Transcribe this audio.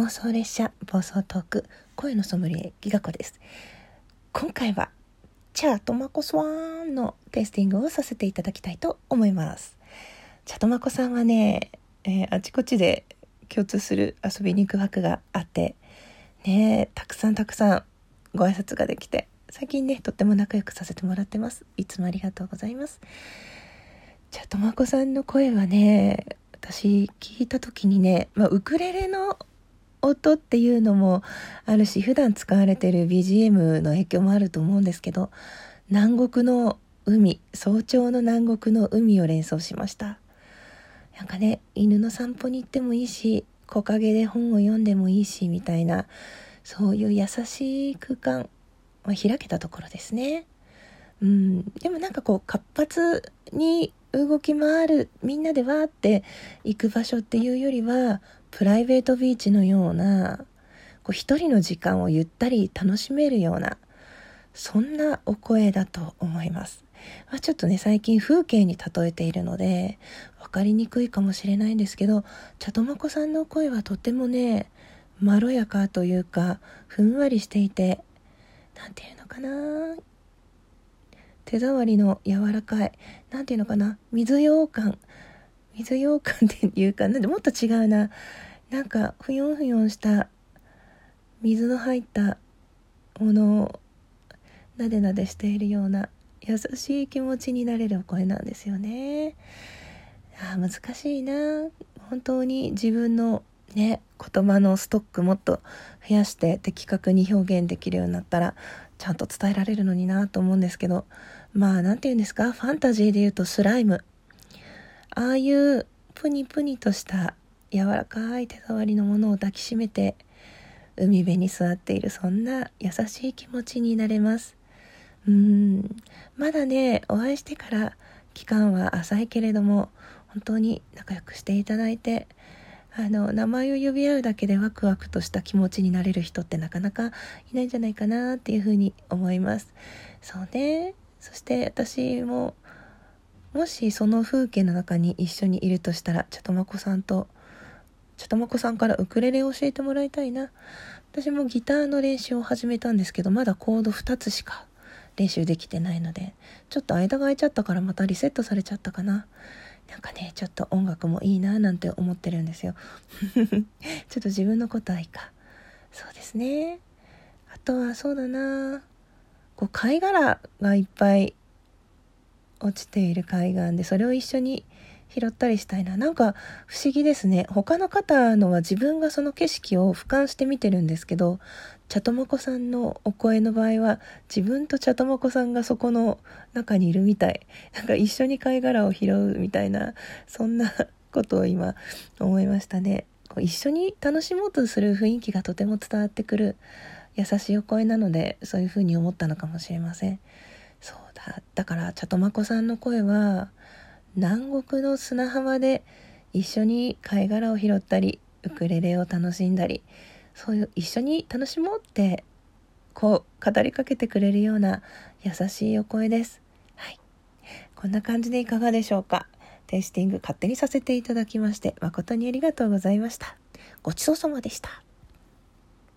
妄想列車暴走トーク声のソムリエギガ子です。今回はチャートマコスワンのテイスティングをさせていただきたいと思います。チャトマコさんはね、えー、あちこちで共通する遊びに行く枠があってねたくさんたくさんご挨拶ができて最近ねとっても仲良くさせてもらってます。いつもありがとうございます。チャトマコさんの声はね私聞いた時にね、まあ、ウクレレの音っていうのもあるし普段使われてる BGM の影響もあると思うんですけど南国の海早朝の南国の海を連想しました。なんかね犬の散歩に行ってもいいし木陰で本を読んでもいいしみたいなそういう優しい空間、まあ、開けたところですね。うん。でもなんかこう活発に動き回るみんなでわーって行く場所っていうよりはプライベートビーチのようなこう一人の時間をゆったり楽しめるようなそんなお声だと思います。まあ、ちょっとね最近風景に例えているので分かりにくいかもしれないんですけど茶とまこさんの声はとてもねまろやかというかふんわりしていて何て言うのかな手触りの柔らかい何ていうのかな水羊羹。水羊羹っていうかなんでもっと違うな。なんかふよんふよんした水の入ったものをなでなでしているような優しい気持ちになれるお声なんですよね。あ難しいな。本当に自分のね言葉のストックもっと増やして的確に表現できるようになったらちゃんと伝えられるのになと思うんですけどまあ何て言うんですか？ファンタジーで言うとスライム。ああいうプニプニとした柔らかい手触りのものを抱きしめて海辺に座っているそんな優しい気持ちになれます。うん。まだねお会いしてから期間は浅いけれども本当に仲良くしていただいてあの名前を呼び合うだけでワクワクとした気持ちになれる人ってなかなかいないんじゃないかなっていうふうに思います。そうね。そして私ももしその風景の中に一緒にいるとしたら茶とまこさんと茶とまこさんからウクレレを教えてもらいたいな。私もギターの練習を始めたんですけどまだコード2つしか練習できてないのでちょっと間が空いちゃったからまたリセットされちゃったかな。なんかねちょっと音楽もいいななんて思ってるんですよ。ちょっと自分のことはいいか。そうですね。あとはそうだな。こう貝殻がいっぱい落ちている海岸でそれを一緒に拾ったりしたいな。なんか不思議ですね。他の方のは自分がその景色を俯瞰して見てるんですけど茶ともこさんのお声の場合は自分と茶ともこさんがそこの中にいるみたい。なんか一緒に貝殻を拾うみたいなそんなことを今思いましたね。一緒に楽しもうとする雰囲気がとても伝わってくる。優しいお声なのでそういうふうに思ったのかもしれません。そうだ。だから茶とまこさんの声は南国の砂浜で一緒に貝殻を拾ったりウクレレを楽しんだりそういう一緒に楽しもうってこう語りかけてくれるような優しいお声です。はい。こんな感じでいかがでしょうか。テイスティング勝手にさせていただきまして誠にありがとうございました。ごちそうさまでした。